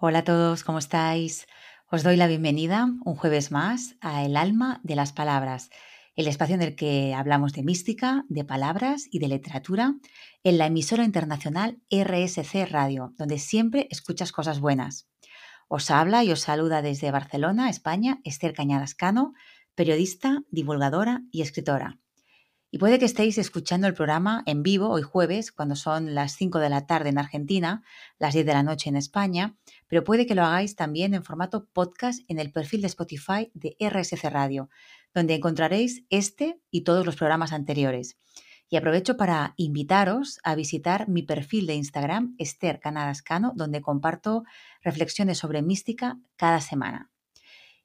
Hola a todos, ¿cómo estáis? Os doy la bienvenida un jueves más a El alma de las palabras, el espacio en el que hablamos de mística, de palabras y de literatura en la emisora internacional RSC Radio, donde siempre escuchas cosas buenas. Os habla y os saluda desde Barcelona, España, Esther Cañadas Cano, periodista, divulgadora y escritora. Y puede que estéis escuchando el programa en vivo hoy jueves, cuando son las 5 de la tarde en Argentina, las 10 de la noche en España, pero puede que lo hagáis también en formato podcast en el perfil de Spotify de RSC Radio, donde encontraréis este y todos los programas anteriores. Y aprovecho para invitaros a visitar mi perfil de Instagram, Esther Canadascano, donde comparto reflexiones sobre mística cada semana.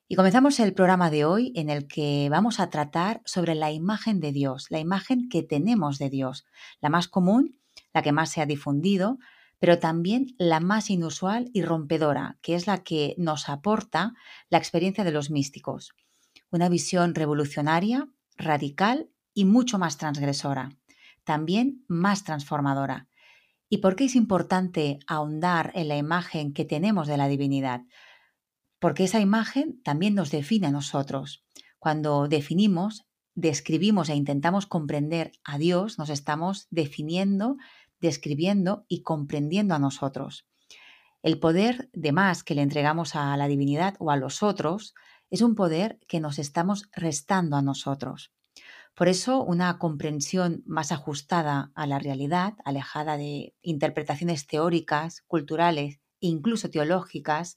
Y comenzamos el programa de hoy en el que vamos a tratar sobre la imagen de Dios, la imagen que tenemos de Dios, la más común, la que más se ha difundido, pero también la más inusual y rompedora, que es la que nos aporta la experiencia de los místicos. Una visión revolucionaria, radical y mucho más transgresora, también más transformadora. ¿Y por qué es importante ahondar en la imagen que tenemos de la divinidad? Porque esa imagen también nos define a nosotros. Cuando definimos, describimos e intentamos comprender a Dios, nos estamos definiendo, describiendo y comprendiendo a nosotros. El poder de más que le entregamos a la divinidad o a los otros es un poder que nos estamos restando a nosotros. Por eso, una comprensión más ajustada a la realidad, alejada de interpretaciones teóricas, culturales e incluso teológicas,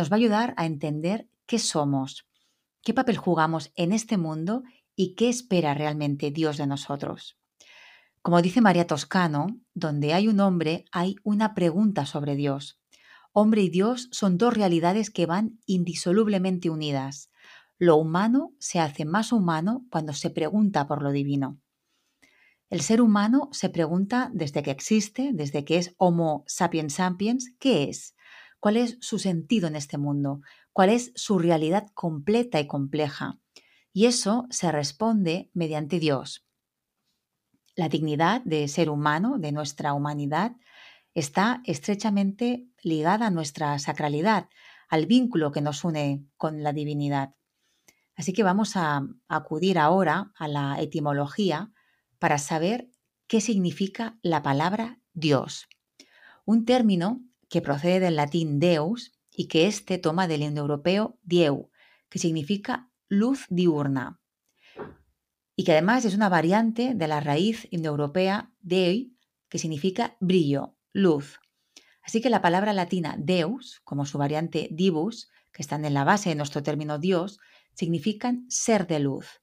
nos va a ayudar a entender qué somos, qué papel jugamos en este mundo y qué espera realmente Dios de nosotros. Como dice María Toscano, donde hay un hombre hay una pregunta sobre Dios. Hombre y Dios son dos realidades que van indisolublemente unidas. Lo humano se hace más humano cuando se pregunta por lo divino. El ser humano se pregunta desde que existe, desde que es Homo sapiens sapiens, ¿qué es? Cuál es su sentido en este mundo, cuál es su realidad completa y compleja. Y eso se responde mediante Dios. La dignidad de ser humano, de nuestra humanidad, está estrechamente ligada a nuestra sacralidad, al vínculo que nos une con la divinidad. Así que vamos a acudir ahora a la etimología para saber qué significa la palabra Dios, un término que procede del latín deus y que éste toma del indoeuropeo dieu, que significa luz diurna, y que además es una variante de la raíz indoeuropea dei, que significa brillo, luz. Así que la palabra latina deus, como su variante divus, que están en la base de nuestro término Dios, significan ser de luz.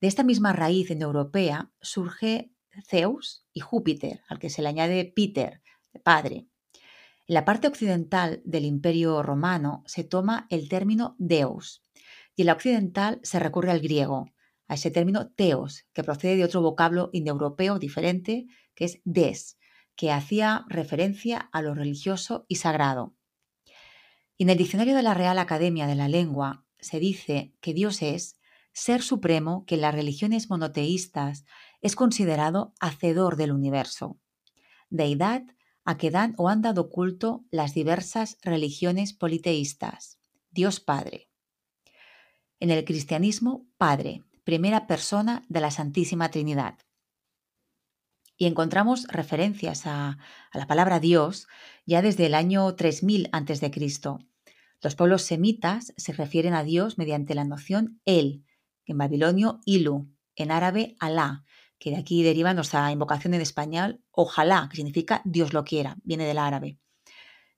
De esta misma raíz indoeuropea surge Zeus y Júpiter, al que se le añade Peter, padre. En la parte occidental del Imperio romano se toma el término deus y en la occidental se recurre al griego, a ese término teos, que procede de otro vocablo indoeuropeo diferente, que es des, que hacía referencia a lo religioso y sagrado. en el diccionario de la Real Academia de la Lengua se dice que Dios es ser supremo que en las religiones monoteístas es considerado hacedor del universo, deidad a que dan o han dado culto las diversas religiones politeístas. Dios Padre. En el cristianismo, Padre, primera persona de la Santísima Trinidad. Y encontramos referencias a, la palabra Dios ya desde el año 3000 a.C. Los pueblos semitas se refieren a Dios mediante la noción El, en babilonio Ilu, en árabe Alá, que de aquí deriva nuestra invocación en español, ojalá, que significa Dios lo quiera, viene del árabe.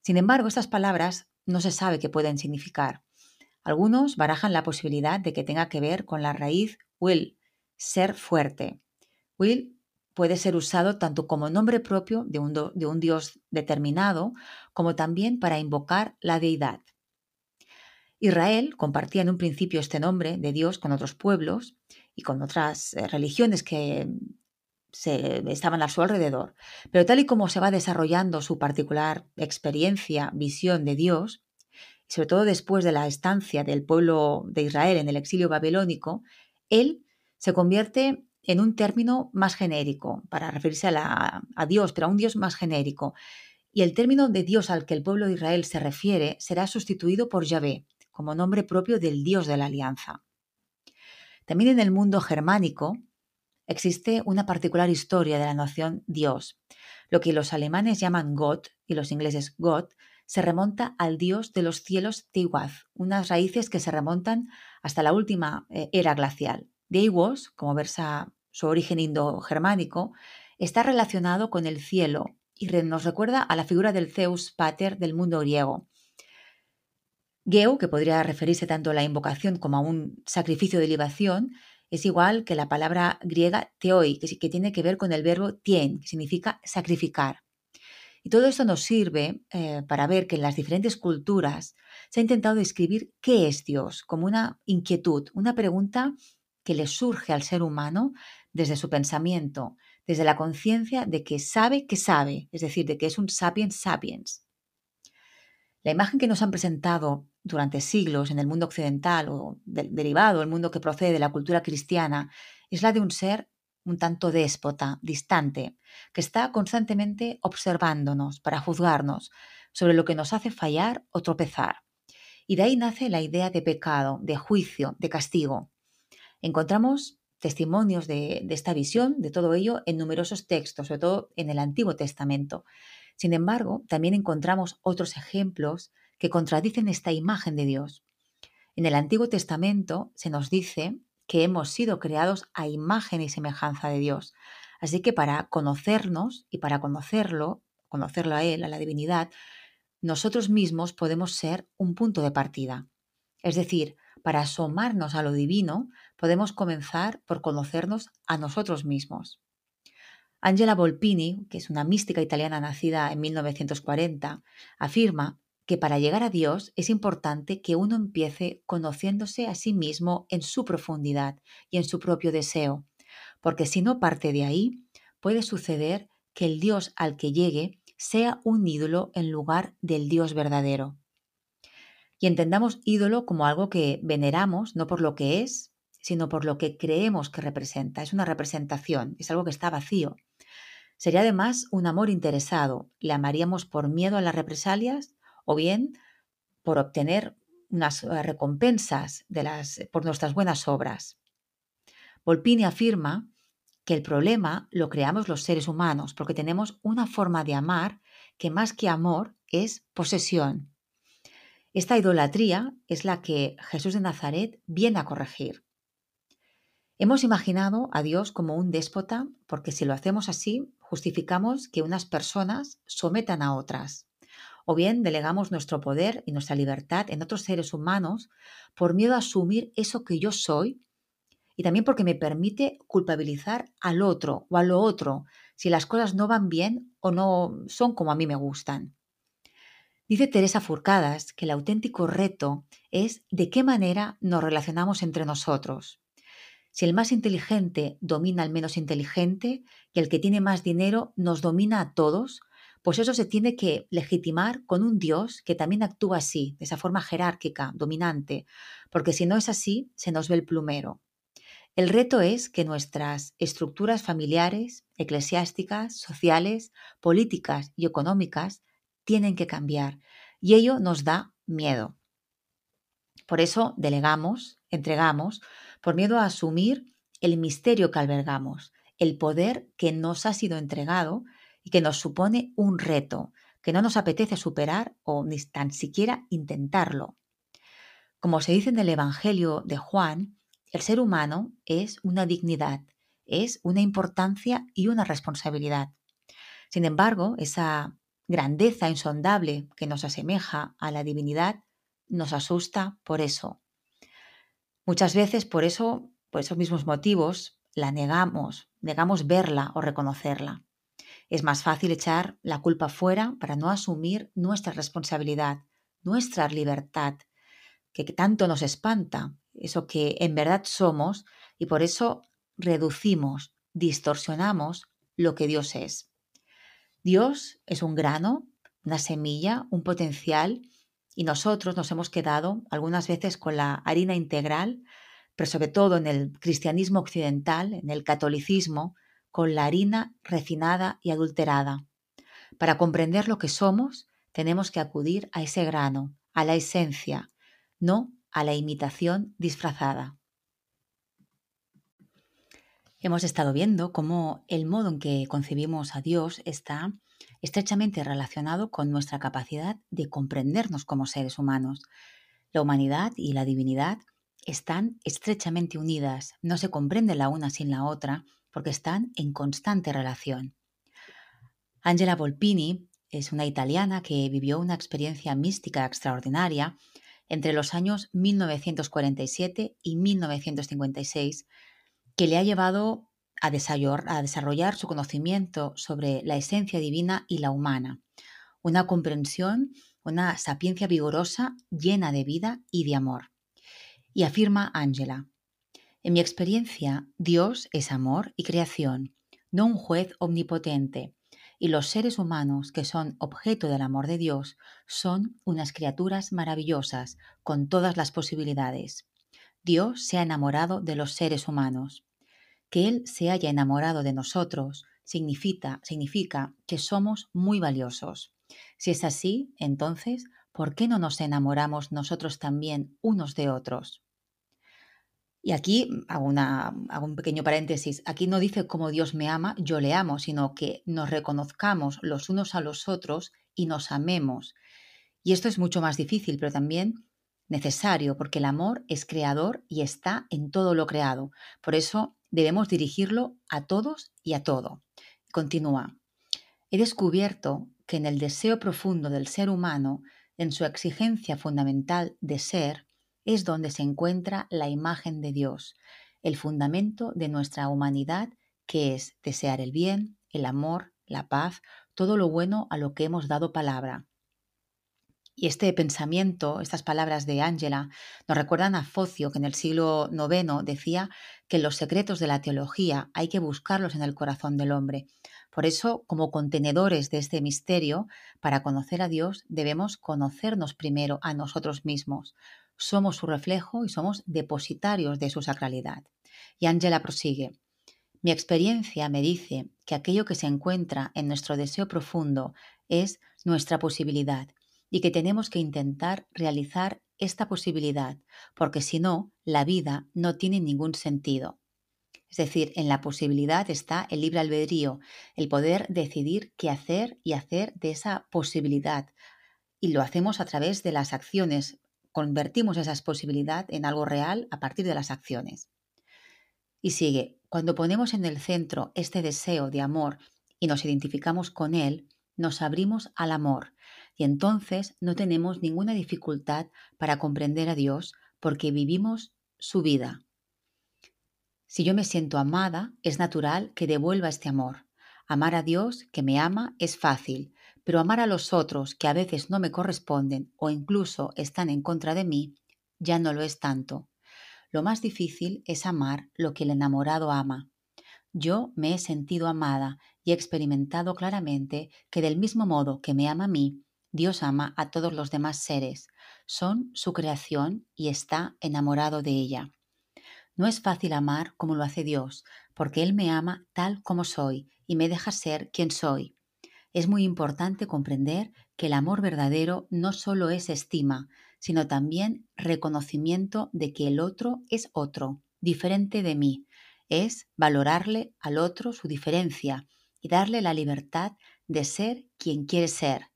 Sin embargo, estas palabras no se sabe qué pueden significar. Algunos barajan la posibilidad de que tenga que ver con la raíz will, ser fuerte. Will puede ser usado tanto como nombre propio de un, de un dios determinado, como también para invocar la deidad. Israel compartía en un principio este nombre de Dios con otros pueblos y con otras eh, religiones que se, estaban a su alrededor. Pero tal y como se va desarrollando su particular experiencia, visión de Dios, sobre todo después de la estancia del pueblo de Israel en el exilio babilónico, él se convierte en un término más genérico para referirse a, a Dios, pero a un Dios más genérico. y el término de Dios al que el pueblo de Israel se refiere será sustituido por Yahvé, como nombre propio del Dios de la alianza. También en el mundo germánico existe una particular historia de la noción Dios. Lo que los alemanes llaman Gott y los ingleses God se remonta al dios de los cielos Tiwaz, unas raíces que se remontan hasta la última eh, era glacial. Deiwos, como versa su origen indo-germánico, está relacionado con el cielo y nos recuerda a la figura del Zeus pater del mundo griego. Geu, que podría referirse tanto a la invocación como a un sacrificio de libación, es igual que la palabra griega teoi, que, tiene que ver con el verbo tien, que significa sacrificar. Y todo esto nos sirve eh, para ver que en las diferentes culturas se ha intentado describir qué es Dios, como una inquietud, una pregunta que le surge al ser humano desde su pensamiento, desde la conciencia de que sabe que sabe, es decir, de que es un sapiens sapiens. La imagen que nos han presentado durante siglos en el mundo occidental o derivado, el mundo que procede de la cultura cristiana, es la de un ser un tanto déspota, distante, que está constantemente observándonos para juzgarnos sobre lo que nos hace fallar o tropezar. Y de ahí nace la idea de pecado, de juicio, de castigo. Encontramos testimonios de, de, esta visión, de todo ello, en numerosos textos, sobre todo en el Antiguo Testamento. Sin embargo, también encontramos otros ejemplos que contradicen esta imagen de Dios. En el Antiguo Testamento se nos dice que hemos sido creados a imagen y semejanza de Dios. Así que para conocernos y para conocerlo, conocerlo a Él, a la divinidad, nosotros mismos podemos ser un punto de partida. Es decir, para asomarnos a lo divino, podemos comenzar por conocernos a nosotros mismos. Angela Volpini, que es una mística italiana nacida en 1940, afirma que para llegar a Dios es importante que uno empiece conociéndose a sí mismo en su profundidad y en su propio deseo, porque si no parte de ahí, puede suceder que el Dios al que llegue sea un ídolo en lugar del Dios verdadero. Y entendamos ídolo como algo que veneramos no por lo que es, sino por lo que creemos que representa. Es una representación, es algo que está vacío. Sería además un amor interesado. ¿Le amaríamos por miedo a las represalias o bien por obtener unas eh, recompensas de las, por nuestras buenas obras? Volpini afirma que el problema lo creamos los seres humanos porque tenemos una forma de amar que más que amor es posesión. Esta idolatría es la que Jesús de Nazaret viene a corregir. Hemos imaginado a Dios como un déspota porque si lo hacemos así, justificamos que unas personas sometan a otras. O bien delegamos nuestro poder y nuestra libertad en otros seres humanos por miedo a asumir eso que yo soy y también porque me permite culpabilizar al otro o a lo otro si las cosas no van bien o no son como a mí me gustan. Dice Teresa Furcadas que el auténtico reto es de qué manera nos relacionamos entre nosotros. Si el más inteligente domina al menos inteligente y el que tiene más dinero nos domina a todos, pues eso se tiene que legitimar con un Dios que también actúa así, de esa forma jerárquica, dominante, porque si no es así, se nos ve el plumero. El reto es que nuestras estructuras familiares, eclesiásticas, sociales, políticas y económicas tienen que cambiar y ello nos da miedo. Por eso delegamos, entregamos, por miedo a asumir el misterio que albergamos, el poder que nos ha sido entregado y que nos supone un reto que no nos apetece superar o ni tan siquiera intentarlo. Como se dice en el Evangelio de Juan, el ser humano es una dignidad, es una importancia y una responsabilidad. Sin embargo, esa grandeza insondable que nos asemeja a la divinidad nos asusta por eso, Muchas veces por eso, por esos mismos motivos, la negamos, negamos verla o reconocerla. Es más fácil echar la culpa fuera para no asumir nuestra responsabilidad, nuestra libertad, que tanto nos espanta, eso que en verdad somos, y por eso reducimos, distorsionamos lo que Dios es. Dios es un grano, una semilla, un potencial y nosotros nos hemos quedado algunas veces con la harina integral, pero sobre todo en el cristianismo occidental, en el catolicismo, con la harina refinada y adulterada. Para comprender lo que somos, tenemos que acudir a ese grano, a la esencia, no a la imitación disfrazada. Hemos estado viendo cómo el modo en que concebimos a Dios está estrechamente relacionado con nuestra capacidad de comprendernos como seres humanos. La humanidad y la divinidad están estrechamente unidas, no se comprenden la una sin la otra porque están en constante relación. Angela Volpini es una italiana que vivió una experiencia mística extraordinaria entre los años 1947 y 1956 que le ha llevado a desarrollar, su conocimiento sobre la esencia divina y la humana, una comprensión, una sapiencia vigorosa, llena de vida y de amor. Y afirma Ángela, en mi experiencia, Dios es amor y creación, no un juez omnipotente, y los seres humanos que son objeto del amor de Dios son unas criaturas maravillosas, con todas las posibilidades. Dios se ha enamorado de los seres humanos. Que Él se haya enamorado de nosotros significa, significa que somos muy valiosos. Si es así, entonces, ¿por qué no nos enamoramos nosotros también unos de otros? Y aquí hago, una, hago, un pequeño paréntesis. Aquí no dice cómo Dios me ama, yo le amo, sino que nos reconozcamos los unos a los otros y nos amemos. Y esto es mucho más difícil, pero también necesario, porque el amor es creador y está en todo lo creado. Por eso debemos dirigirlo a todos y a todo. Continúa. He descubierto que en el deseo profundo del ser humano, en su exigencia fundamental de ser, es donde se encuentra la imagen de Dios, el fundamento de nuestra humanidad, que es desear el bien, el amor, la paz, todo lo bueno a lo que hemos dado palabra. Y este pensamiento, estas palabras de Ángela, nos recuerdan a Focio, que en el siglo IX decía que los secretos de la teología hay que buscarlos en el corazón del hombre. Por eso, como contenedores de este misterio, para conocer a Dios debemos conocernos primero a nosotros mismos. Somos su reflejo y somos depositarios de su sacralidad. Y Ángela prosigue. Mi experiencia me dice que aquello que se encuentra en nuestro deseo profundo es nuestra posibilidad y que tenemos que intentar realizar esta posibilidad, porque si no, la vida no tiene ningún sentido. Es decir, en la posibilidad está el libre albedrío, el poder decidir qué hacer y hacer de esa posibilidad. Y lo hacemos a través de las acciones, convertimos esa posibilidad en algo real a partir de las acciones. Y sigue, cuando ponemos en el centro este deseo de amor y nos identificamos con él, nos abrimos al amor y entonces no tenemos ninguna dificultad para comprender a Dios porque vivimos su vida. Si yo me siento amada, es natural que devuelva este amor. Amar a Dios, que me ama, es fácil, pero amar a los otros, que a veces no me corresponden o incluso están en contra de mí, ya no lo es tanto. Lo más difícil es amar lo que el enamorado ama. Yo me he sentido amada y he experimentado claramente que del mismo modo que me ama a mí, Dios ama a todos los demás seres, son su creación y está enamorado de ella. No es fácil amar como lo hace Dios, porque Él me ama tal como soy y me deja ser quien soy. Es muy importante comprender que el amor verdadero no solo es estima, sino también reconocimiento de que el otro es otro, diferente de mí. Es valorarle al otro su diferencia y darle la libertad de ser quien quiere ser,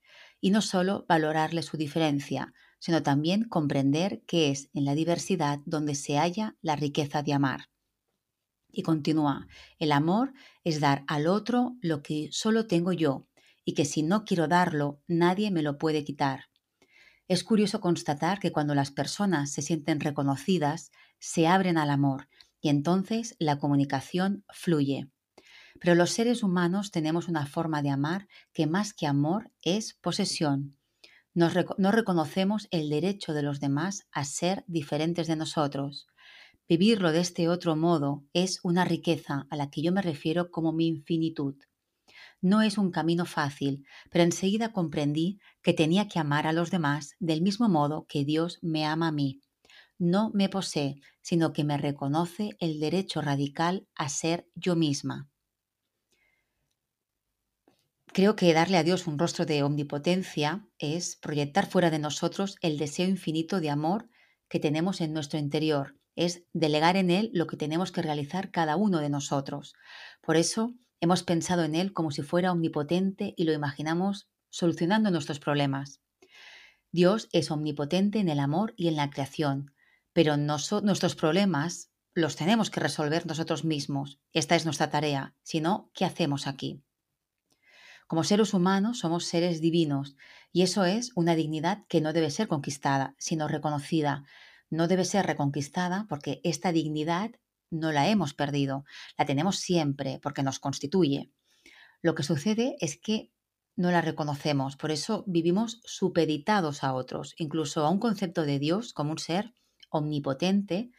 y no solo valorarle su diferencia, sino también comprender que es en la diversidad donde se halla la riqueza de amar. Y continúa, el amor es dar al otro lo que solo tengo yo y que si no quiero darlo, nadie me lo puede quitar. Es curioso constatar que cuando las personas se sienten reconocidas, se abren al amor y entonces la comunicación fluye. Pero los seres humanos tenemos una forma de amar que más que amor es posesión. no reconocemos el derecho de los demás a ser diferentes de nosotros. Vivirlo de este otro modo es una riqueza a la que yo me refiero como mi infinitud. No es un camino fácil, pero enseguida comprendí que tenía que amar a los demás del mismo modo que Dios me ama a mí. No me posee, sino que me reconoce el derecho radical a ser yo misma. Creo que darle a Dios un rostro de omnipotencia es proyectar fuera de nosotros el deseo infinito de amor que tenemos en nuestro interior, es delegar en Él lo que tenemos que realizar cada uno de nosotros. Por eso hemos pensado en Él como si fuera omnipotente y lo imaginamos solucionando nuestros problemas. Dios es omnipotente en el amor y en la creación, pero nuestros problemas los tenemos que resolver nosotros mismos. Esta es nuestra tarea. Si no, ¿qué hacemos aquí? Como seres humanos somos seres divinos y eso es una dignidad que no debe ser conquistada, sino reconocida. No debe ser reconquistada porque esta dignidad no la hemos perdido, la tenemos siempre porque nos constituye. Lo que sucede es que no la reconocemos, por eso vivimos supeditados a otros, incluso a un concepto de Dios como un ser omnipotente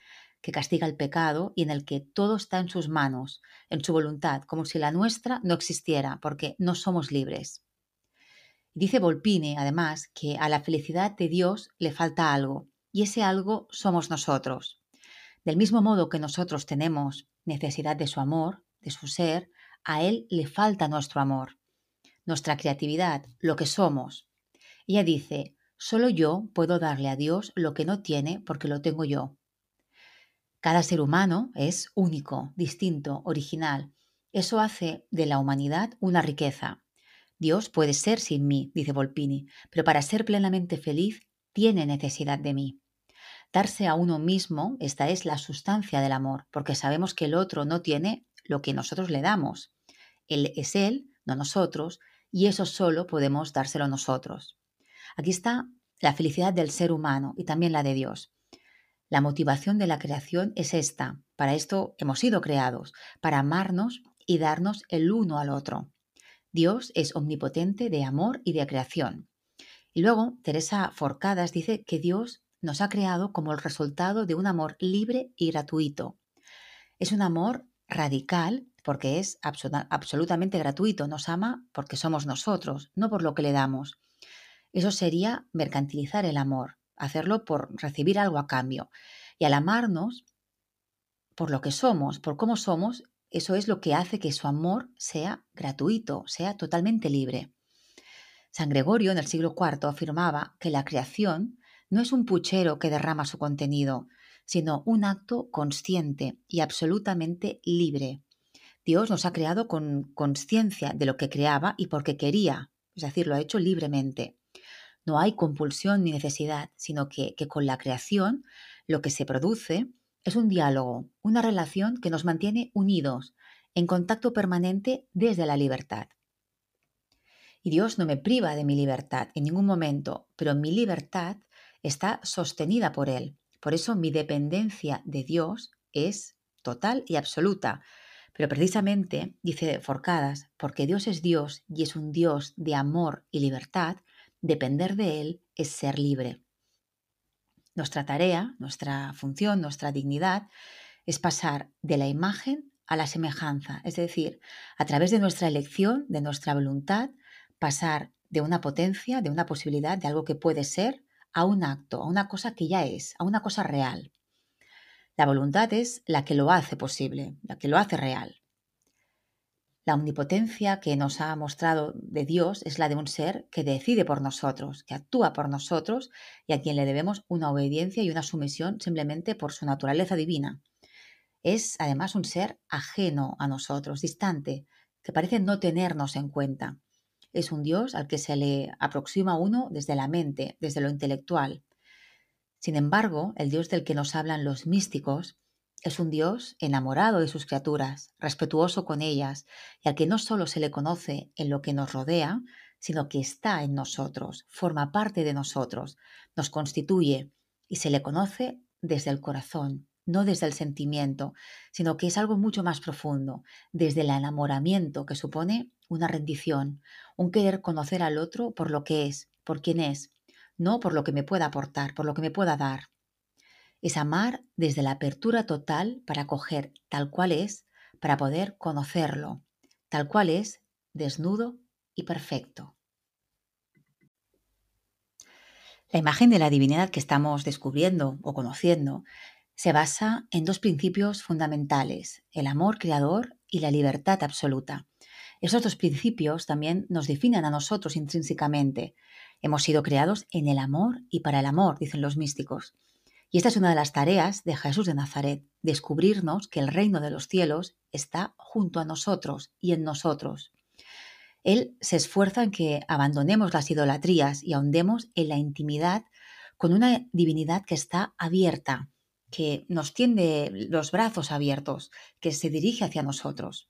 que castiga el pecado y en el que todo está en sus manos, en su voluntad, como si la nuestra no existiera, porque no somos libres. Dice Volpini, además, que a la felicidad de Dios le falta algo, y ese algo somos nosotros. Del mismo modo que nosotros tenemos necesidad de su amor, de su ser, a Él le falta nuestro amor, nuestra creatividad, lo que somos. Ella dice, solo yo puedo darle a Dios lo que no tiene porque lo tengo yo. Cada ser humano es único, distinto, original. Eso hace de la humanidad una riqueza. Dios puede ser sin mí, dice Volpini, pero para ser plenamente feliz tiene necesidad de mí. Darse a uno mismo, esta es la sustancia del amor, porque sabemos que el otro no tiene lo que nosotros le damos. Él es él, no nosotros, y eso solo podemos dárselo nosotros. Aquí está la felicidad del ser humano y también la de Dios. La motivación de la creación es esta. Para esto hemos sido creados, para amarnos y darnos el uno al otro. Dios es omnipotente de amor y de creación. Y luego Teresa Forcadas dice que Dios nos ha creado como el resultado de un amor libre y gratuito. Es un amor radical porque es absolutamente gratuito, nos ama porque somos nosotros, no por lo que le damos. Eso sería mercantilizar el amor hacerlo por recibir algo a cambio. Y al amarnos por lo que somos, por cómo somos, eso es lo que hace que su amor sea gratuito, sea totalmente libre. San Gregorio en el siglo IV afirmaba que la creación no es un puchero que derrama su contenido, sino un acto consciente y absolutamente libre. Dios nos ha creado con conciencia de lo que creaba y porque quería, es decir, lo ha hecho libremente. No hay compulsión ni necesidad, sino que, con la creación lo que se produce es un diálogo, una relación que nos mantiene unidos, en contacto permanente desde la libertad. Y Dios no me priva de mi libertad en ningún momento, pero mi libertad está sostenida por Él. Por eso mi dependencia de Dios es total y absoluta. Pero precisamente, dice Forcadas, porque Dios es Dios y es un Dios de amor y libertad, Depender de Él es ser libre. Nuestra tarea, nuestra función, nuestra dignidad es pasar de la imagen a la semejanza, es decir, a través de nuestra elección, de nuestra voluntad, pasar de una potencia, de una posibilidad, de algo que puede ser, a un acto, a una cosa que ya es, a una cosa real. La voluntad es la que lo hace posible, la que lo hace real. La omnipotencia que nos ha mostrado de Dios es la de un ser que decide por nosotros, que actúa por nosotros y a quien le debemos una obediencia y una sumisión simplemente por su naturaleza divina. Es además un ser ajeno a nosotros, distante, que parece no tenernos en cuenta. Es un Dios al que se le aproxima uno desde la mente, desde lo intelectual. Sin embargo, el Dios del que nos hablan los místicos es un Dios enamorado de sus criaturas, respetuoso con ellas, y al que no solo se le conoce en lo que nos rodea, sino que está en nosotros, forma parte de nosotros, nos constituye y se le conoce desde el corazón, no desde el sentimiento, sino que es algo mucho más profundo, desde el enamoramiento que supone una rendición, un querer conocer al otro por lo que es, por quién es, no por lo que me pueda aportar, por lo que me pueda dar es amar desde la apertura total para coger tal cual es, para poder conocerlo, tal cual es, desnudo y perfecto. La imagen de la divinidad que estamos descubriendo o conociendo se basa en dos principios fundamentales, el amor creador y la libertad absoluta. Esos dos principios también nos definen a nosotros intrínsecamente. Hemos sido creados en el amor y para el amor, dicen los místicos. Y esta es una de las tareas de Jesús de Nazaret, descubrirnos que el reino de los cielos está junto a nosotros y en nosotros. Él se esfuerza en que abandonemos las idolatrías y ahondemos en la intimidad con una divinidad que está abierta, que nos tiende los brazos abiertos, que se dirige hacia nosotros.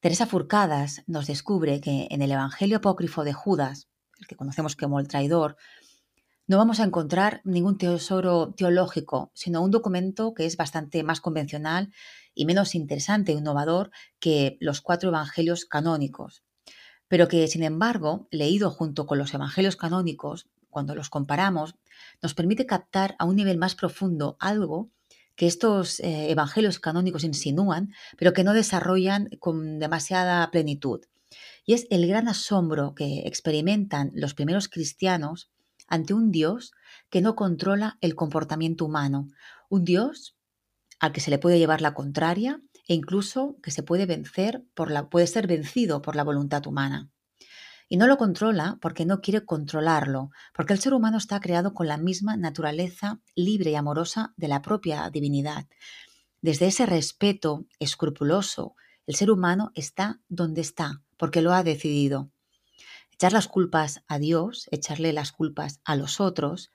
Teresa Furcadas nos descubre que en el Evangelio apócrifo de Judas, el que conocemos como el traidor, no vamos a encontrar ningún tesoro teológico, sino un documento que es bastante más convencional y menos interesante e innovador que los cuatro evangelios canónicos, pero que, sin embargo, leído junto con los evangelios canónicos, cuando los comparamos, nos permite captar a un nivel más profundo algo que estos eh, evangelios canónicos insinúan, pero que no desarrollan con demasiada plenitud. Y es el gran asombro que experimentan los primeros cristianos ante un Dios que no controla el comportamiento humano, un Dios al que se le puede llevar la contraria e incluso que se puede vencer por la, puede ser vencido por la voluntad humana. Y no lo controla porque no quiere controlarlo, porque el ser humano está creado con la misma naturaleza libre y amorosa de la propia divinidad. Desde ese respeto escrupuloso, el ser humano está donde está, porque lo ha decidido. Echar las culpas a Dios, echarle las culpas a los otros,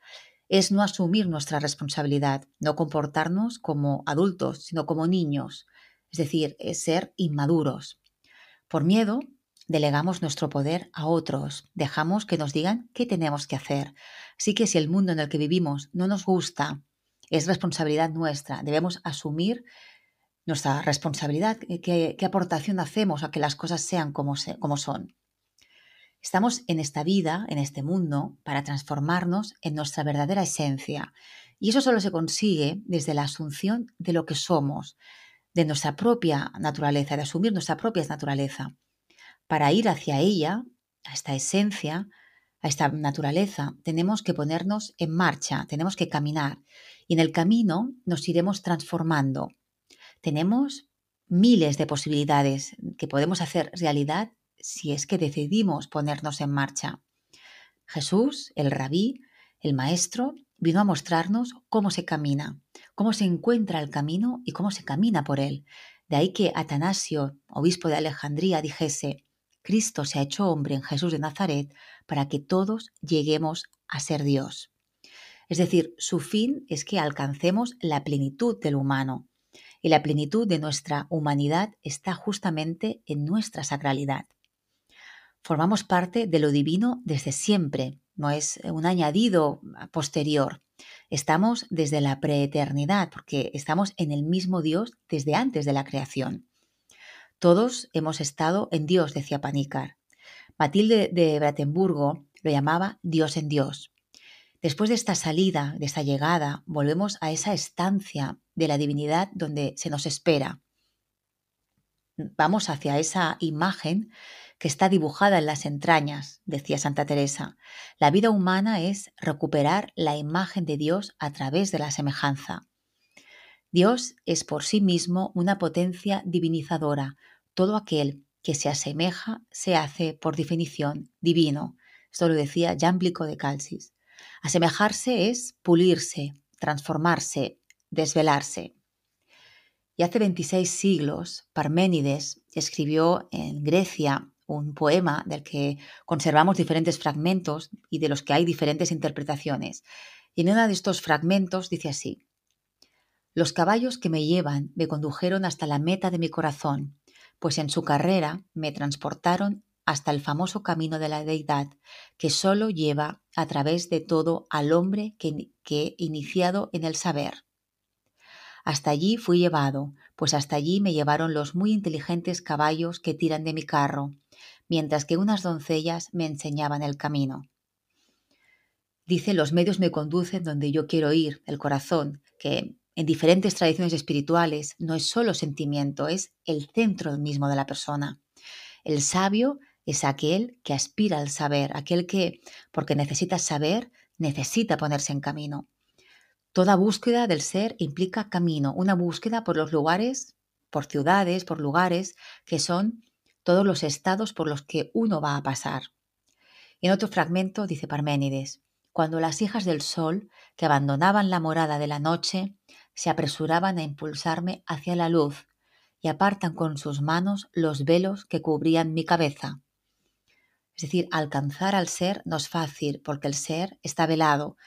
es no asumir nuestra responsabilidad, no comportarnos como adultos, sino como niños, es decir, es ser inmaduros. Por miedo delegamos nuestro poder a otros, dejamos que nos digan qué tenemos que hacer. Así que si el mundo en el que vivimos no nos gusta, es responsabilidad nuestra, debemos asumir nuestra responsabilidad, qué, aportación hacemos a que las cosas sean como son. Estamos en esta vida, en este mundo, para transformarnos en nuestra verdadera esencia. Y eso solo se consigue desde la asunción de lo que somos, de nuestra propia naturaleza, de asumir nuestra propia naturaleza para ir hacia ella, a esta esencia, a esta naturaleza, tenemos que ponernos en marcha, tenemos que caminar. Y en el camino nos iremos transformando. Tenemos miles de posibilidades que podemos hacer realidad si es que decidimos ponernos en marcha. Jesús, el rabí, el maestro, vino a mostrarnos cómo se camina, cómo se encuentra el camino y cómo se camina por él. De ahí que Atanasio, obispo de Alejandría, dijese, Cristo se ha hecho hombre en Jesús de Nazaret para que todos lleguemos a ser Dios. Es decir, su fin es que alcancemos la plenitud del humano. Y la plenitud de nuestra humanidad está justamente en nuestra sacralidad. Formamos parte de lo divino desde siempre, no es un añadido posterior. Estamos desde la preeternidad, porque estamos en el mismo Dios desde antes de la creación. Todos hemos estado en Dios, decía Panícar. Matilde de Bratenburgo lo llamaba Dios en Dios. Después de esta salida, de esta llegada, volvemos a esa estancia de la divinidad donde se nos espera. Vamos hacia esa imagen que está dibujada en las entrañas, decía Santa Teresa. La vida humana es recuperar la imagen de Dios a través de la semejanza. Dios es por sí mismo una potencia divinizadora. Todo aquel que se asemeja se hace, por definición, divino. Esto lo decía Jámblico de Calcis. Asemejarse es pulirse, transformarse, desvelarse. Y hace 26 siglos, Parménides escribió en Grecia un poema del que conservamos diferentes fragmentos y de los que hay diferentes interpretaciones. Y en uno de estos fragmentos dice así, los caballos que me llevan me condujeron hasta la meta de mi corazón, pues en su carrera me transportaron hasta el famoso camino de la deidad que solo lleva a través de todo al hombre que, que iniciado en el saber. Hasta allí fui llevado, pues hasta allí me llevaron los muy inteligentes caballos que tiran de mi carro, mientras que unas doncellas me enseñaban el camino. Dice, los medios me conducen donde yo quiero ir, el corazón, que en diferentes tradiciones espirituales no es solo sentimiento, es el centro mismo de la persona. El sabio es aquel que aspira al saber, aquel que, porque necesita saber, necesita ponerse en camino. Toda búsqueda del ser implica camino, una búsqueda por los lugares, por ciudades, por lugares que son todos los estados por los que uno va a pasar. En otro fragmento dice Parménides, cuando las hijas del sol, que abandonaban la morada de la noche, se apresuraban a impulsarme hacia la luz y apartan con sus manos los velos que cubrían mi cabeza. Es decir, alcanzar al ser no es fácil porque el ser está velado.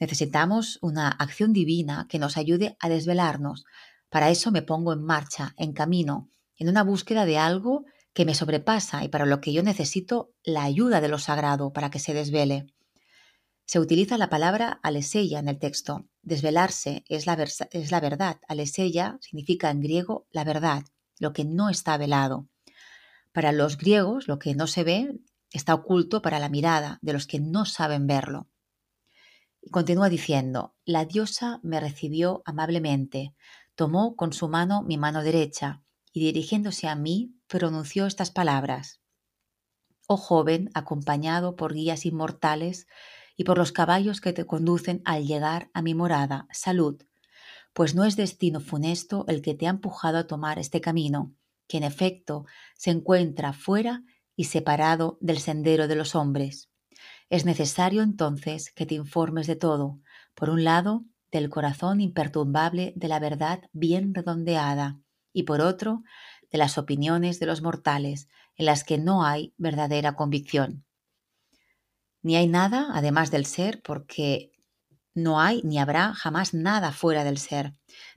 Necesitamos una acción divina que nos ayude a desvelarnos. Para eso me pongo en marcha, en camino, en una búsqueda de algo que me sobrepasa y para lo que yo necesito la ayuda de lo sagrado para que se desvele. Se utiliza la palabra aleseya en el texto. Desvelarse es la, es la verdad. Aleseya significa en griego la verdad, lo que no está velado. Para los griegos, lo que no se ve está oculto para la mirada de los que no saben verlo. Y continúa diciendo, la diosa me recibió amablemente, tomó con su mano mi mano derecha y dirigiéndose a mí pronunció estas palabras. Oh joven, acompañado por guías inmortales y por los caballos que te conducen al llegar a mi morada, salud, pues no es destino funesto el que te ha empujado a tomar este camino, que en efecto se encuentra fuera y separado del sendero de los hombres. Es necesario entonces que te informes de todo, por un lado, del corazón imperturbable de la verdad bien redondeada, y por otro, de las opiniones de los mortales, en las que no hay verdadera convicción. Ni hay nada además del ser, porque no hay ni habrá jamás nada fuera del ser.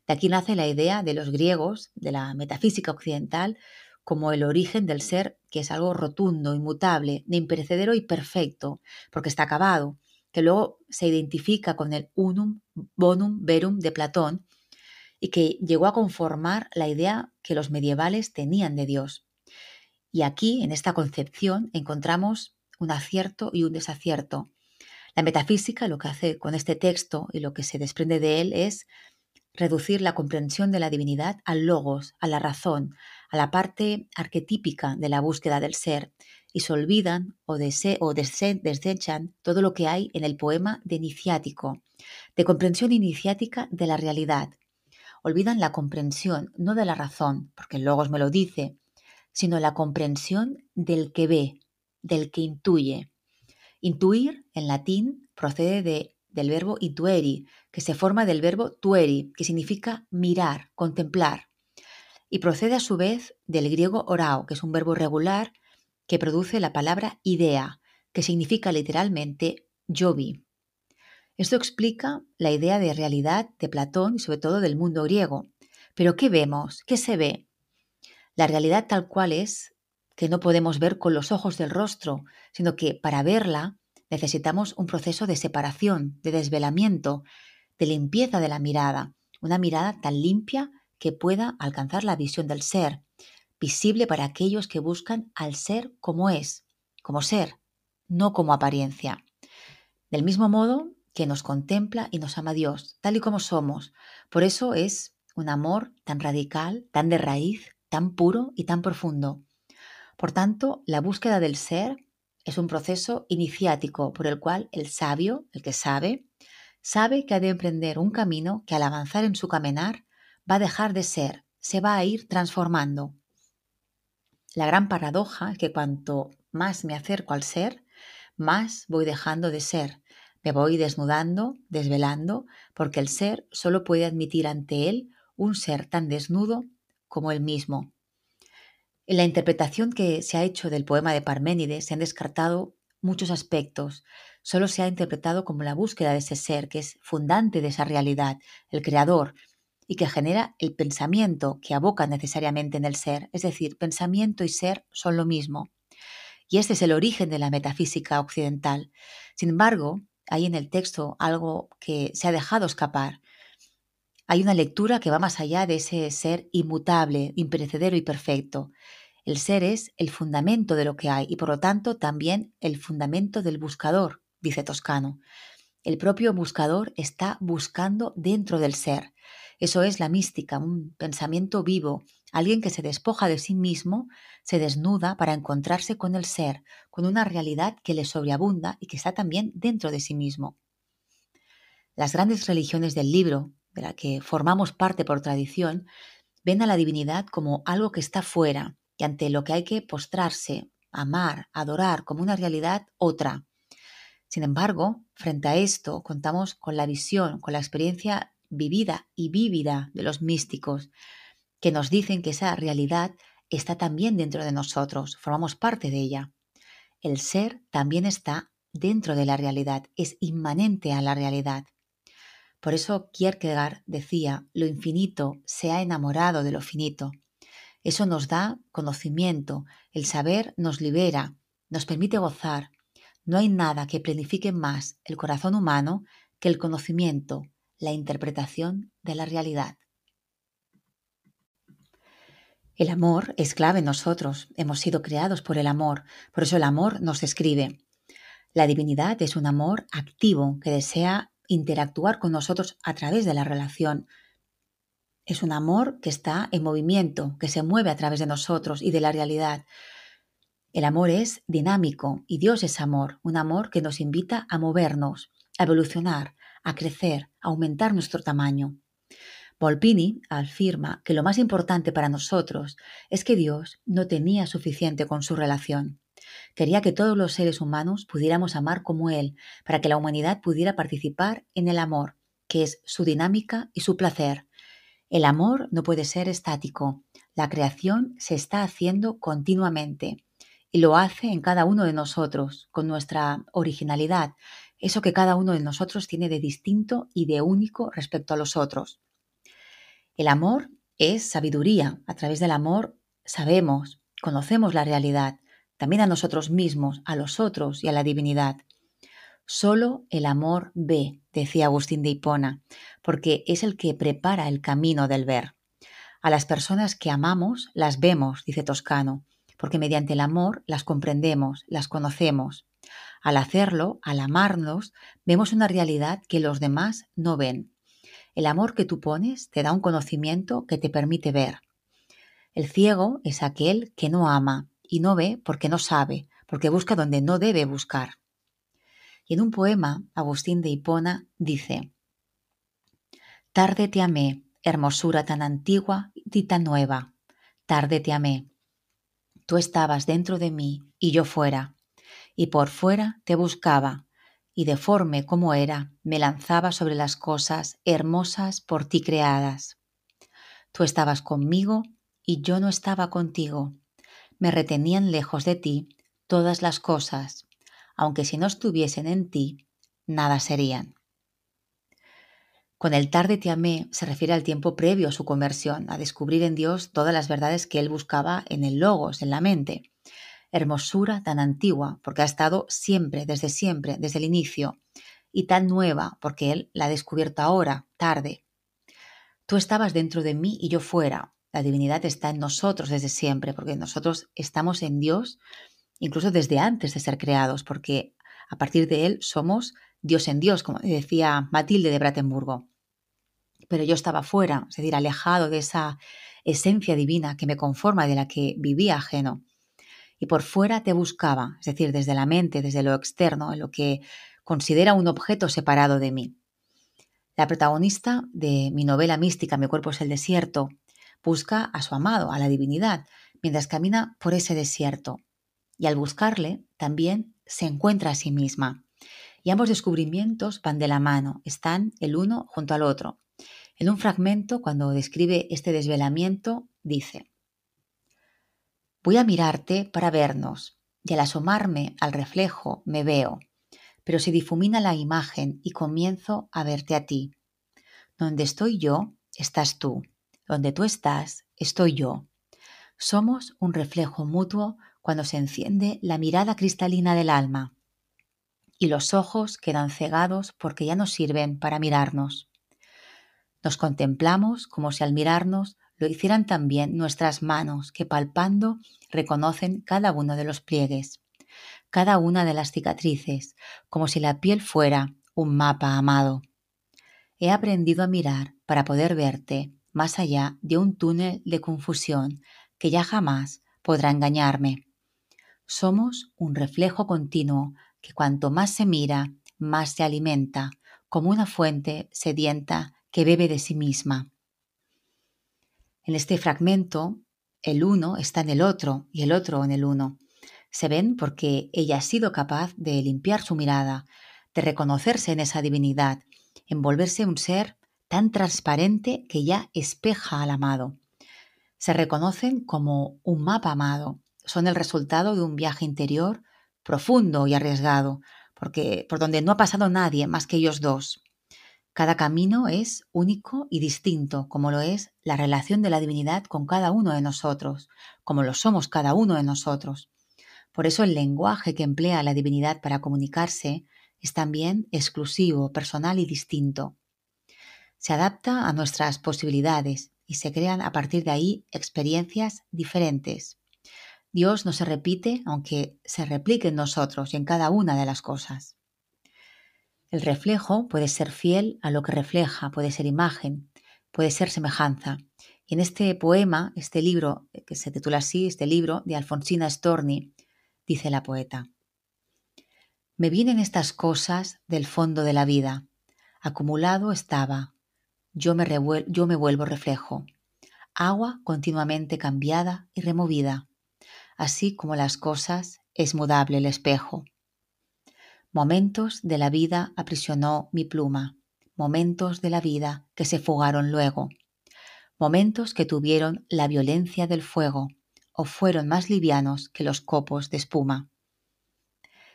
De aquí nace la idea de los griegos, de la metafísica occidental, como el origen del ser, que es algo rotundo, inmutable, de imperecedero y perfecto, porque está acabado, que luego se identifica con el unum, bonum, verum de Platón, y que llegó a conformar la idea que los medievales tenían de Dios. Y aquí, en esta concepción, encontramos un acierto y un desacierto. La metafísica lo que hace con este texto y lo que se desprende de él es reducir la comprensión de la divinidad al logos, a la razón, a la parte arquetípica de la búsqueda del ser, y se olvidan o, o desechan todo lo que hay en el poema de iniciático, de comprensión iniciática de la realidad. Olvidan la comprensión, no de la razón, porque el logos me lo dice, sino la comprensión del que ve, del que intuye. Intuir, en latín, procede de del verbo intueri, que se forma del verbo tueri, que significa mirar, contemplar, y procede a su vez del griego orao, que es un verbo regular que produce la palabra idea, que significa literalmente yo vi. Esto explica la idea de realidad de Platón y sobre todo del mundo griego. Pero ¿qué vemos? ¿Qué se ve? La realidad tal cual es, que no podemos ver con los ojos del rostro, sino que para verla necesitamos un proceso de separación, de desvelamiento, de limpieza de la mirada, una mirada tan limpia que pueda alcanzar la visión del ser, visible para aquellos que buscan al ser como es, como ser, no como apariencia. Del mismo modo que nos contempla y nos ama Dios, tal y como somos. Por eso es un amor tan radical, tan de raíz, tan puro y tan profundo. Por tanto, la búsqueda del ser es un proceso iniciático por el cual el sabio, el que sabe, sabe que ha de emprender un camino que al avanzar en su caminar va a dejar de ser, se va a ir transformando. La gran paradoja es que cuanto más me acerco al ser, más voy dejando de ser. Me voy desnudando, desvelando, porque el ser solo puede admitir ante él un ser tan desnudo como él mismo. En la interpretación que se ha hecho del poema de Parménides se han descartado muchos aspectos. Solo se ha interpretado como la búsqueda de ese ser que es fundante de esa realidad, el creador, y que genera el pensamiento que aboca necesariamente en el ser. Es decir, pensamiento y ser son lo mismo. Y este es el origen de la metafísica occidental. Sin embargo, hay en el texto algo que se ha dejado escapar. Hay una lectura que va más allá de ese ser inmutable, imperecedero y perfecto. El ser es el fundamento de lo que hay y por lo tanto también el fundamento del buscador, dice Toscano. El propio buscador está buscando dentro del ser. Eso es la mística, un pensamiento vivo, alguien que se despoja de sí mismo, se desnuda para encontrarse con el ser, con una realidad que le sobreabunda y que está también dentro de sí mismo. Las grandes religiones del libro, de la que formamos parte por tradición, ven a la divinidad como algo que está fuera, y ante lo que hay que postrarse, amar, adorar como una realidad otra. Sin embargo, frente a esto, contamos con la visión, con la experiencia vivida y vívida de los místicos, que nos dicen que esa realidad está también dentro de nosotros, formamos parte de ella. El ser también está dentro de la realidad, es inmanente a la realidad. Por eso Kierkegaard decía, lo infinito se ha enamorado de lo finito. Eso nos da conocimiento, el saber nos libera, nos permite gozar. No hay nada que planifique más el corazón humano que el conocimiento, la interpretación de la realidad. El amor es clave en nosotros, hemos sido creados por el amor, por eso el amor nos escribe. La divinidad es un amor activo que desea interactuar con nosotros a través de la relación. Es un amor que está en movimiento, que se mueve a través de nosotros y de la realidad. El amor es dinámico y Dios es amor, un amor que nos invita a movernos, a evolucionar, a crecer, a aumentar nuestro tamaño. Volpini afirma que lo más importante para nosotros es que Dios no tenía suficiente con su relación. Quería que todos los seres humanos pudiéramos amar como Él, para que la humanidad pudiera participar en el amor, que es su dinámica y su placer. El amor no puede ser estático. La creación se está haciendo continuamente y lo hace en cada uno de nosotros, con nuestra originalidad, eso que cada uno de nosotros tiene de distinto y de único respecto a los otros. El amor es sabiduría. A través del amor sabemos, conocemos la realidad, también a nosotros mismos, a los otros y a la divinidad. Solo el amor ve, decía Agustín de Hipona, porque es el que prepara el camino del ver. A las personas que amamos las vemos, dice Toscano, porque mediante el amor las comprendemos, las conocemos. Al hacerlo, al amarnos, vemos una realidad que los demás no ven. El amor que tú pones te da un conocimiento que te permite ver. El ciego es aquel que no ama y no ve porque no sabe, porque busca donde no debe buscar. Y en un poema, Agustín de Hipona dice, Tarde te amé, hermosura tan antigua y tan nueva, tarde te amé. Tú estabas dentro de mí y yo fuera, y por fuera te buscaba, y deforme como era, me lanzaba sobre las cosas hermosas por ti creadas. Tú estabas conmigo y yo no estaba contigo. Me retenían lejos de ti todas las cosas, aunque si no estuviesen en ti, nada serían. Con el tarde te amé se refiere al tiempo previo a su conversión, a descubrir en Dios todas las verdades que él buscaba en el logos, en la mente hermosura tan antigua, porque ha estado siempre, desde siempre, desde el inicio, y tan nueva, porque Él la ha descubierto ahora, tarde. Tú estabas dentro de mí y yo fuera. La divinidad está en nosotros desde siempre, porque nosotros estamos en Dios incluso desde antes de ser creados, porque a partir de Él somos Dios en Dios, como decía Matilde de Bratenburgo. Pero yo estaba fuera, es decir, alejado de esa esencia divina que me conforma, de la que vivía ajeno y por fuera te buscaba, es decir, desde la mente, desde lo externo, en lo que considera un objeto separado de mí. La protagonista de mi novela mística Mi cuerpo es el desierto busca a su amado, a la divinidad, mientras camina por ese desierto. Y al buscarle, también se encuentra a sí misma. Y ambos descubrimientos van de la mano, están el uno junto al otro. En un fragmento, cuando describe este desvelamiento, dice, Voy a mirarte para vernos, y al asomarme al reflejo me veo, pero se difumina la imagen y comienzo a verte a ti. Donde estoy yo, estás tú. Donde tú estás, estoy yo. Somos un reflejo mutuo cuando se enciende la mirada cristalina del alma y los ojos quedan cegados porque ya no sirven para mirarnos. Nos contemplamos como si al mirarnos lo hicieran también nuestras manos que palpando reconocen cada uno de los pliegues, cada una de las cicatrices, como si la piel fuera un mapa amado. He aprendido a mirar para poder verte más allá de un túnel de confusión que ya jamás podrá engañarme. Somos un reflejo continuo que cuanto más se mira, más se alimenta, como una fuente sedienta que bebe de sí misma. En este fragmento, el uno está en el otro y el otro en el uno. Se ven porque ella ha sido capaz de limpiar su mirada, de reconocerse en esa divinidad, en volverse un ser tan transparente que ya espeja al amado. Se reconocen como un mapa amado, son el resultado de un viaje interior profundo y arriesgado, porque por donde no ha pasado nadie más que ellos dos. Cada camino es único y distinto, como lo es la relación de la divinidad con cada uno de nosotros, como lo somos cada uno de nosotros. Por eso el lenguaje que emplea la divinidad para comunicarse es también exclusivo, personal y distinto. Se adapta a nuestras posibilidades y se crean a partir de ahí experiencias diferentes. Dios no se repite, aunque se replique en nosotros y en cada una de las cosas. El reflejo puede ser fiel a lo que refleja, puede ser imagen, puede ser semejanza. Y en este poema, este libro, que se titula así, este libro de Alfonsina Storni, dice la poeta. Me vienen estas cosas del fondo de la vida. Acumulado estaba. Yo me, vuelvo reflejo. Agua continuamente cambiada y removida así como las cosas es mudable el espejo. Momentos de la vida aprisionó mi pluma, momentos de la vida que se fugaron luego, momentos que tuvieron la violencia del fuego o fueron más livianos que los copos de espuma.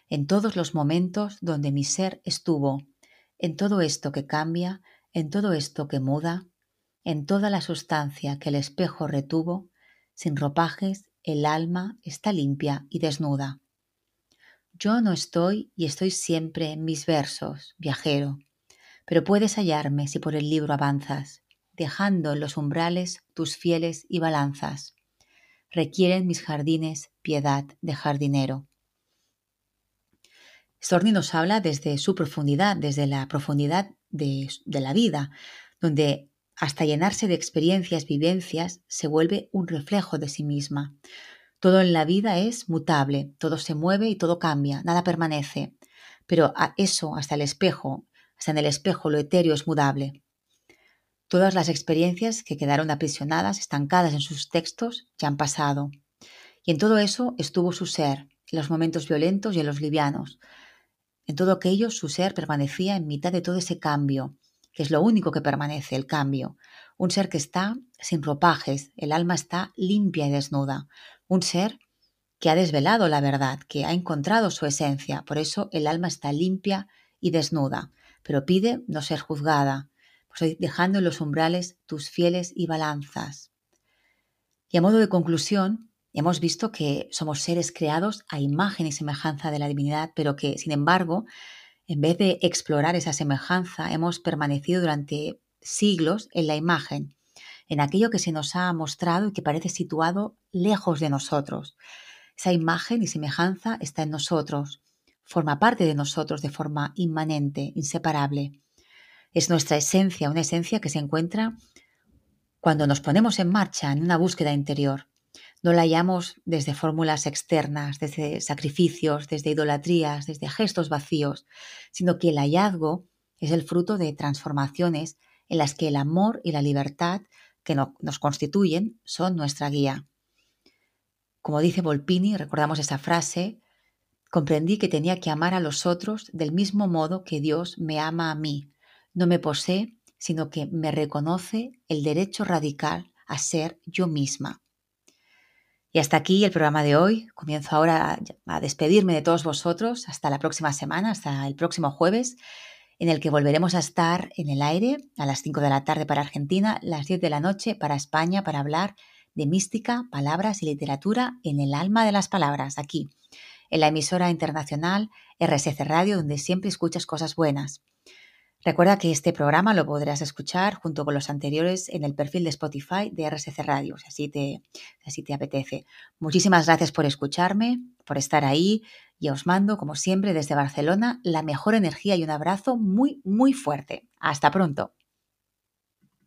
En todos los momentos donde mi ser estuvo, en todo esto que cambia, en todo esto que muda, en toda la sustancia que el espejo retuvo, sin ropajes el alma está limpia y desnuda. Yo no estoy y estoy siempre mis versos, viajero, pero puedes hallarme si por el libro avanzas, dejando en los umbrales tus fieles y balanzas. Requieren mis jardines piedad de jardinero. Storni nos habla desde su profundidad, desde la profundidad de, de la vida, donde hasta llenarse de experiencias, vivencias, se vuelve un reflejo de sí misma. Todo en la vida es mutable, todo se mueve y todo cambia, nada permanece. Pero a eso, hasta el espejo, hasta en el espejo lo etéreo es mudable. Todas las experiencias que quedaron aprisionadas, estancadas en sus textos, ya han pasado. Y en todo eso estuvo su ser, en los momentos violentos y en los livianos. En todo aquello su ser permanecía en mitad de todo ese cambio, que es lo único que permanece, el cambio. Un ser que está sin ropajes, el alma está limpia y desnuda. Un ser que ha desvelado la verdad, que ha encontrado su esencia. Por eso el alma está limpia y desnuda, pero pide no ser juzgada, pues dejando en los umbrales tus fieles y balanzas. Y a modo de conclusión, hemos visto que somos seres creados a imagen y semejanza de la divinidad, pero que, sin embargo, en vez de explorar esa semejanza, hemos permanecido durante siglos en la imagen, en aquello que se nos ha mostrado y que parece situado lejos de nosotros. Esa imagen y semejanza está en nosotros, forma parte de nosotros de forma inmanente, inseparable. Es nuestra esencia, una esencia que se encuentra cuando nos ponemos en marcha en una búsqueda interior. No la hallamos desde fórmulas externas, desde sacrificios, desde idolatrías, desde gestos vacíos, sino que el hallazgo es el fruto de transformaciones en las que el amor y la libertad que nos constituyen son nuestra guía. Como dice Volpini, recordamos esa frase, comprendí que tenía que amar a los otros del mismo modo que Dios me ama a mí. No me posee, sino que me reconoce el derecho radical a ser yo misma. Y hasta aquí el programa de hoy. Comienzo ahora a despedirme de todos vosotros hasta la próxima semana, hasta el próximo jueves, en el que volveremos a estar en el aire a las 5 de la tarde para Argentina, las 10 de la noche para España, para hablar de mística, palabras y literatura en el alma de las palabras, aquí, en la emisora internacional RSC Radio, donde siempre escuchas cosas buenas. Recuerda que este programa lo podrás escuchar junto con los anteriores en el perfil de Spotify de RSC Radio, si así te, así te apetece. Muchísimas gracias por escucharme, por estar ahí y os mando, como siempre, desde Barcelona la mejor energía y un abrazo muy, muy fuerte. Hasta pronto.